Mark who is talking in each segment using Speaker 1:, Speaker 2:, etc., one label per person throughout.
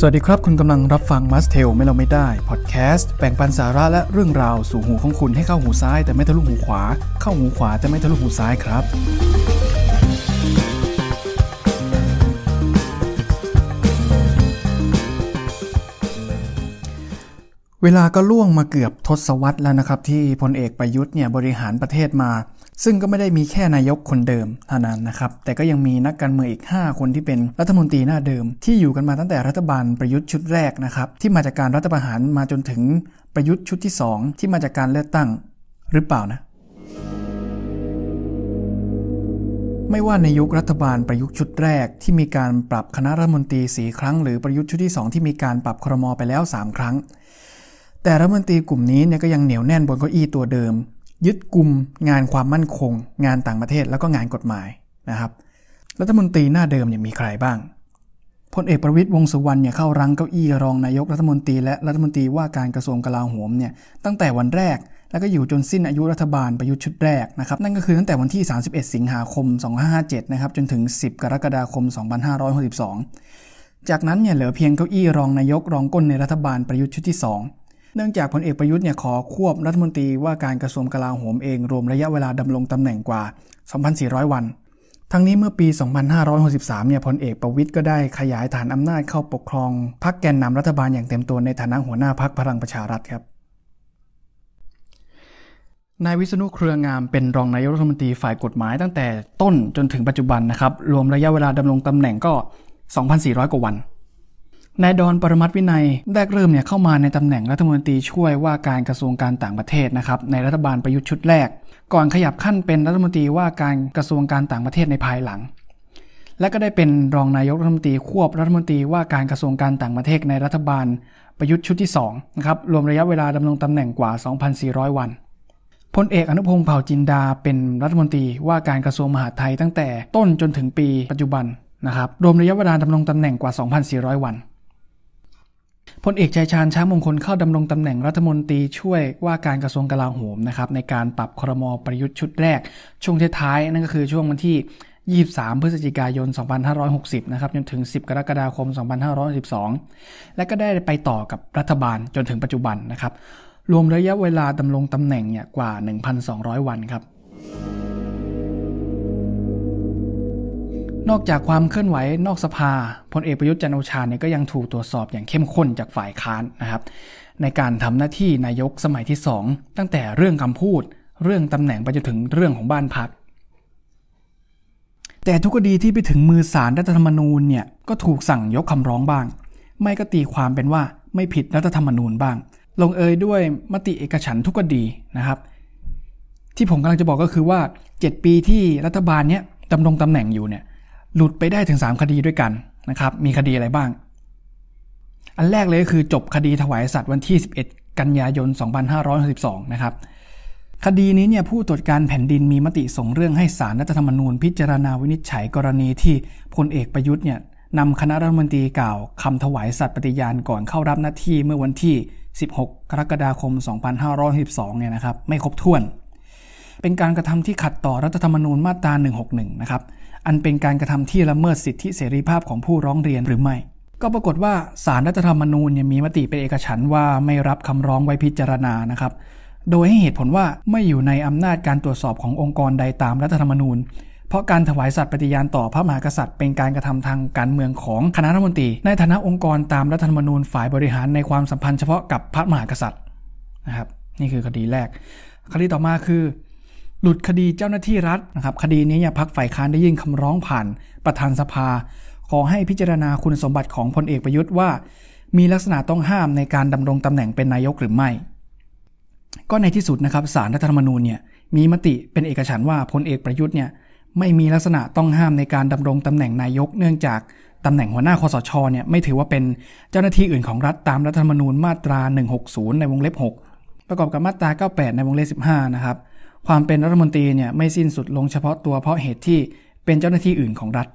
Speaker 1: สวัสดีครับ คุณกำลังรับฟัง Must Tell ไม่เราไม่ได้พอดแคสต์แบ่งปันสาระและเรื่องราวสู่หูของคุณให้เข้าหูซ้าย แต่ไม่ทะลุหูขวา เข้าหูขวาแต่ไม่ทะลุหูซ้ายครับ เวลาก็ล่วงมาเกือบทศวรรษแล้วนะครับ ที่พลเอกประยุทธ์เนี่ยบริหารประเทศมา ซึ่งก็ไม่ได้มีแค่นายกคนเดิมเท่านั้นนะครับ แต่ก็ยังมีนักการเมืองอีก 5 คนที่เป็นรัฐมนตรีหน้าเดิม ที่อยู่กันมาตั้งแต่รัฐบาลประยุทธ์ชุดแรกนะครับ ที่มาจากการรัฐประหารมาจนถึงประยุทธ์ชุดที่ 2 ที่มาจากการเลือกตั้งหรือเปล่านะ ไม่ว่าในยุครัฐบาลประยุทธ์ชุดแรก ที่มีการปรับคณะรัฐมนตรีสีครั้ง หรือประยุทธ์ชุดที่ 2 ที่มีการปรับครมอไปแล้ว 3 ครั้ง แต่รัฐมนตรีกลุ่มนี้เนี่ยก็ยังเหนียวแน่นบนเก้าอี้ตัวเดิม ยึดกลุ่มงานความมั่นคง งานต่างประเทศแล้วก็งานกฎหมายนะครับรัฐมนตรีหน้าเดิมเนี่ยมีใครบ้างพลเอกประวิตยวงสุวรรณเนี่ยเข้ารังเก้าอี้รองนายกรัฐมนตรีและรัฐมนตรีว่าการกระทรวงกลาโหมเนี่ยตั้งแต่วันแรก แล้วก็อยู่จนสิ้นอายุรัฐบาลประยุทธ์ชุดแรกนะครับนั่นก็คือตั้งแต่วันที่ 31 สิงหาคม 2557 นะครับจนถึง 10 กรกฎาคม 2562 จากนั้นเนี่ยเหลือเพียงเก้าอี้รองนายกรองก้นในรัฐบาลประยุทธ์ชุดที่2 เนื่องจากพลเอกประยุทธ์เนี่ยขอควบรัฐมนตรีว่าการกระทรวงกลาโหมเองรวมระยะเวลาดำรงตำแหน่งกว่า 2,400 วัน ทั้งนี้เมื่อปี 2563 เนี่ยพลเอกประวิทย์ก็ได้ขยายฐานอำนาจเข้าปกครองพรรคแกนนำรัฐบาลอย่างเต็มตัวในฐานะหัวหน้าพรรคพลังประชารัฐครับนายวิษณุเครืองามเป็นรองนายกรัฐมนตรีฝ่ายกฎหมายตั้งแต่ต้นจนถึงปัจจุบันนะครับ รวมระยะเวลาดำรงตำแหน่งก็ 2,400 กว่าวัน นายดอนปรมัตวินัยแรกเริ่มเนี่ยเข้ามาในตำแหน่งรัฐมนตรีช่วยว่าการกระทรวงการต่างประเทศนะครับในรัฐบาลประยุทธ์ชุดแรก ก่อนขยับขั้นเป็นรัฐมนตรีว่าการกระทรวงการต่างประเทศในภายหลัง และก็ได้เป็นรองนายกรัฐมนตรีควบรัฐมนตรีว่าการกระทรวงการต่างประเทศในรัฐบาลประยุทธ์ชุดที่2นะครับรวมระยะเวลาดำรงตำแหน่งกว่า 2,400 วันพลเอกอนุพงศ์เผ่าจินดาเป็นรัฐมนตรีว่าการกระทรวงมหาดไทยตั้งแต่ต้นจนถึงปีปัจจุบันนะครับรวมระยะเวลาดำรงตำแหน่งกว่า 2,400 วัน พลเอกชัยชาญช้างมงคลเข้าดำรงตำแหน่งรัฐมนตรีช่วยว่าการกระทรวงกลาโหมนะครับในการปรับครมประยุทธ์ชุดแรก ช่วงท้ายๆนั่นก็คือช่วงวันที่ 23 พฤศจิกายน 2560 นะครับจนถึง 10 กรกฎาคม 2512 และก็ได้ไปต่อกับรัฐบาลจนถึงปัจจุบันนะครับรวมระยะเวลาดำรงตำแหน่งเนี่ยกว่า 1,200 วันครับ นอกจากความเคลื่อนไหวนอกสภาพลเอกประยุทธ์จันโอชาเนี่ยก็ยังถูกตรวจสอบอย่างเข้มข้นจากฝ่ายค้านนะครับ ในการทำหน้าที่นายกสมัยที่ 2 ตั้งแต่เรื่องคำพูด เรื่องตำแหน่งไปจนถึงเรื่องของบ้านพัก แต่ทุกคดีที่ไปถึงมือสารรัฐธรรมนูญเนี่ยก็ถูกสั่งยกคำร้องบ้าง ไม่ก็ตีความเป็นว่าไม่ผิดรัฐธรรมนูญบ้าง ลงเอยด้วยมติเอกฉันท์ทุกคดีนะครับ ที่ผมกำลังจะบอกก็คือว่า 7 ปีที่รัฐบาลเนี้ยดำรงตำแหน่งอยู่เนี่ย หลุดไปได้ถึง 3 คดีด้วยกันนะครับ มีคดีอะไรบ้าง อันแรกเลยก็คือจบคดีถวายสัตว์วันที่ 11 กันยายน 2562 นะครับ คดีนี้เนี่ยผู้ตรวจการแผ่นดินมีมติส่งเรื่องให้สารรัฐธรรมนูญ พิจารณาวินิจฉัยกรณีที่พลเอกประยุทธ์เนี่ยนำคณะรัฐมนตรีกล่าวคำถวายสัตย์ปฏิญาณก่อนเข้ารับหน้าที่เมื่อวันที่ 16 กรกฎาคม 2562เนี่ยนะครับ ไม่ครบถ้วน เป็นการกระทำที่ขัดต่อรัฐธรรมนูญมาตรา 161 นะครับ อันเป็นการกระทำที่ละเมิดสิทธิเสรีภาพของผู้ร้องเรียนหรือไม่ ก็ปรากฏว่าสารรัฐธรรมนูญเนี่ยมีมติเป็นเอกฉันท์ว่าไม่รับคำร้องไว้พิจารณานะครับ โดยให้เหตุผลว่าไม่อยู่ในอำนาจการตรวจสอบขององค์กรใดตามรัฐธรรมนูญเพราะการถวายสัตย์ปฏิญาณต่อพระมหากษัตริย์เป็นการกระทำทางการเมืองของคณะรัฐมนตรี ในฐานะองค์กรตามรัฐธรรมนูญฝ่ายบริหารในความสัมพันธ์เฉพาะกับพระมหากษัตริย์นะครับนี่คือคดีแรก คดีต่อมาคือ หลุดคดีเจ้าหน้าที่รัฐนะครับคดีนี้เนี่ยพักฝ่ายค้านได้ยื่นคำร้องผ่านประธานสภา ขอให้พิจารณาคุณสมบัติของพลเอกประยุทธ์ว่า มีลักษณะต้องห้ามในการดำรงตำแหน่งเป็นนายกหรือไม่ ก็ในที่สุดนะครับสารรัฐธรรมนูญเนี่ยมีมติเป็นเอกฉันว่าพลเอกประยุทธ์เนี่ยไม่มีลักษณะต้องห้ามในการดำรงตำแหน่งนายก เนื่องจากตำแหน่งหัวหน้าคอสชเนี่ยไม่ถือว่าเป็นเจ้าหน้าที่อื่นของรัฐตามรัฐธรรมนูญมาตรา 160 ในวงเล็บ 6 ประกอบกับมาตรา 98 ในวงเล็บ 15 นะครับ ความเป็นรัฐมนตรีเนี่ยไม่สิ้นสุดลงเฉพาะตัวเพราะเหตุที่เป็นเจ้าหน้าที่อื่นของรัฐ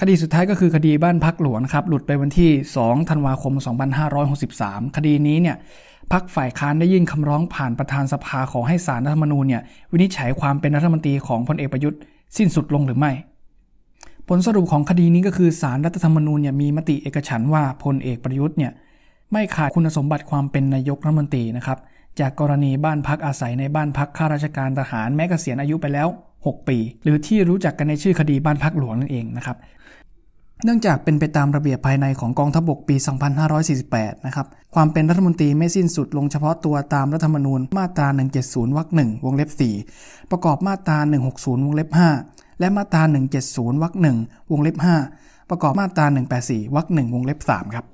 Speaker 1: คดีสุดท้ายก็คือคดีบ้านพักหลวงนะครับหลุดไปวันที่ 2 ธันวาคม 2563 คดีนี้เนี่ยพักฝ่ายค้านได้ยื่นคำร้องผ่านประธานสภาขอให้สารรัฐธรรมนูญเนี่ยวินิจฉัยความเป็นรัฐมนตรีของพลเอกประยุทธ์สิ้นสุดลงหรือไม่ ผลสรุปของคดีนี้ก็คือสารรัฐธรรมนูญเนี่ยมีมติเอกฉันว่าพลเอกประยุทธ์เนี่ยไม่ขาดคุณสมบัติความเป็นนายกรัฐมนตรีนะครับ จากกรณีบ้านพักอาศัยในบ้านพักข้าราชการทหารแม้เกษียณอายุไปแล้ว 6 ปี หรือที่รู้จักกันในชื่อคดีบ้านพักหลวงนั่นเองนะครับ เนื่องจากเป็นไปตามระเบียบภายในของกองทัพบกปี 2548 นะครับ ความเป็นรัฐมนตรีไม่สิ้นสุดลงเฉพาะตัวตามรัฐธรรมนูญมาตรา 170 วรรคหนึ่งวงเล็บ 4 ประกอบมาตรา 160 วงเล็บ 5 และมาตรา 170 วรรคหนึ่งวงเล็บ 5 ประกอบมาตรา 184 วรรคหนึ่งวงเล็บ 3 ครับ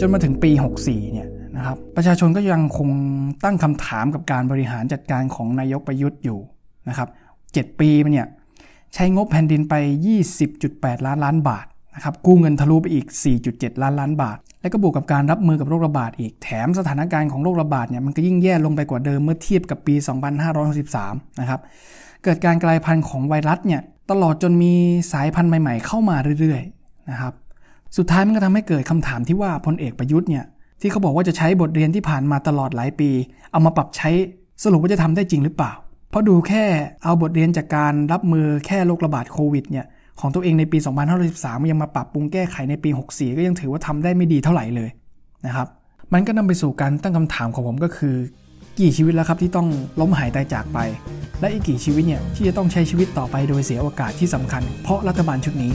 Speaker 1: จนมาถึงปี 64 เนี่ยนะครับประชาชนก็ยังคงตั้งคำถามกับการบริหารจัดการของนายกประยุทธ์อยู่นะครับ 7 ปีมันเนี่ยใช้งบแผ่นดินไป 20.8 ล้านล้านบาทนะครับกู้เงินทะลุไปอีก 4.7 ล้านล้านบาท และก็บวกกับการรับมือกับโรคระบาดอีกแถมสถานการณ์ของโรคระบาดเนี่ยมันก็ยิ่งแย่ลงไปกว่าเดิมเมื่อเทียบกับปี 2563 นะครับเกิดการกลายพันธุ์ของไวรัสเนี่ยตลอดจนมีสายพันธุ์ใหม่ ๆ เข้ามาเรื่อยๆนะครับ สุดท้ายมันก็ทำให้เกิดคำถามที่ว่าพลเอกประยุทธ์เนี่ยที่เขาบอกว่าจะใช้บทเรียนที่ผ่านมาตลอดหลายปี เอามาปรับใช้สรุปว่าจะทำได้จริงหรือเปล่า เพราะดูแค่เอาบทเรียนจากการรับมือแค่โรคระบาดโควิดเนี่ยของตัวเองในปี 2513 ยังมาปรับปรุงแก้ไขในปี 64 ก็ยังถือว่าทำได้ไม่ดีเท่าไหร่เลยนะครับ มันก็นำไปสู่การตั้งคำถามของผมก็คือ กี่ชีวิตแล้วครับที่ต้องล้มหายตายจากไป และอีกกี่ชีวิตเนี่ยที่จะต้องใช้ชีวิตต่อไปโดยเสียโอกาสที่สำคัญ เพราะรัฐบาลชุดนี้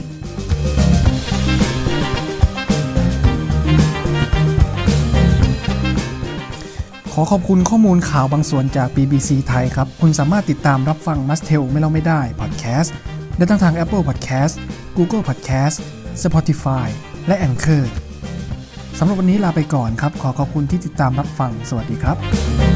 Speaker 1: อขอบคุณข้อมูลข่าวบางส่วนจาก BBC ไทยครับ คุณสามารถติดตามรับฟัง Must Tell ไม่เล่าไม่ได้พอดแคสต์ได้ทั้งทาง Apple Podcast Google Podcast Spotify และ Anchor สำหรับวันนี้ลาไปก่อนครับ ขอขอบคุณที่ติดตามรับฟัง สวัสดีครับ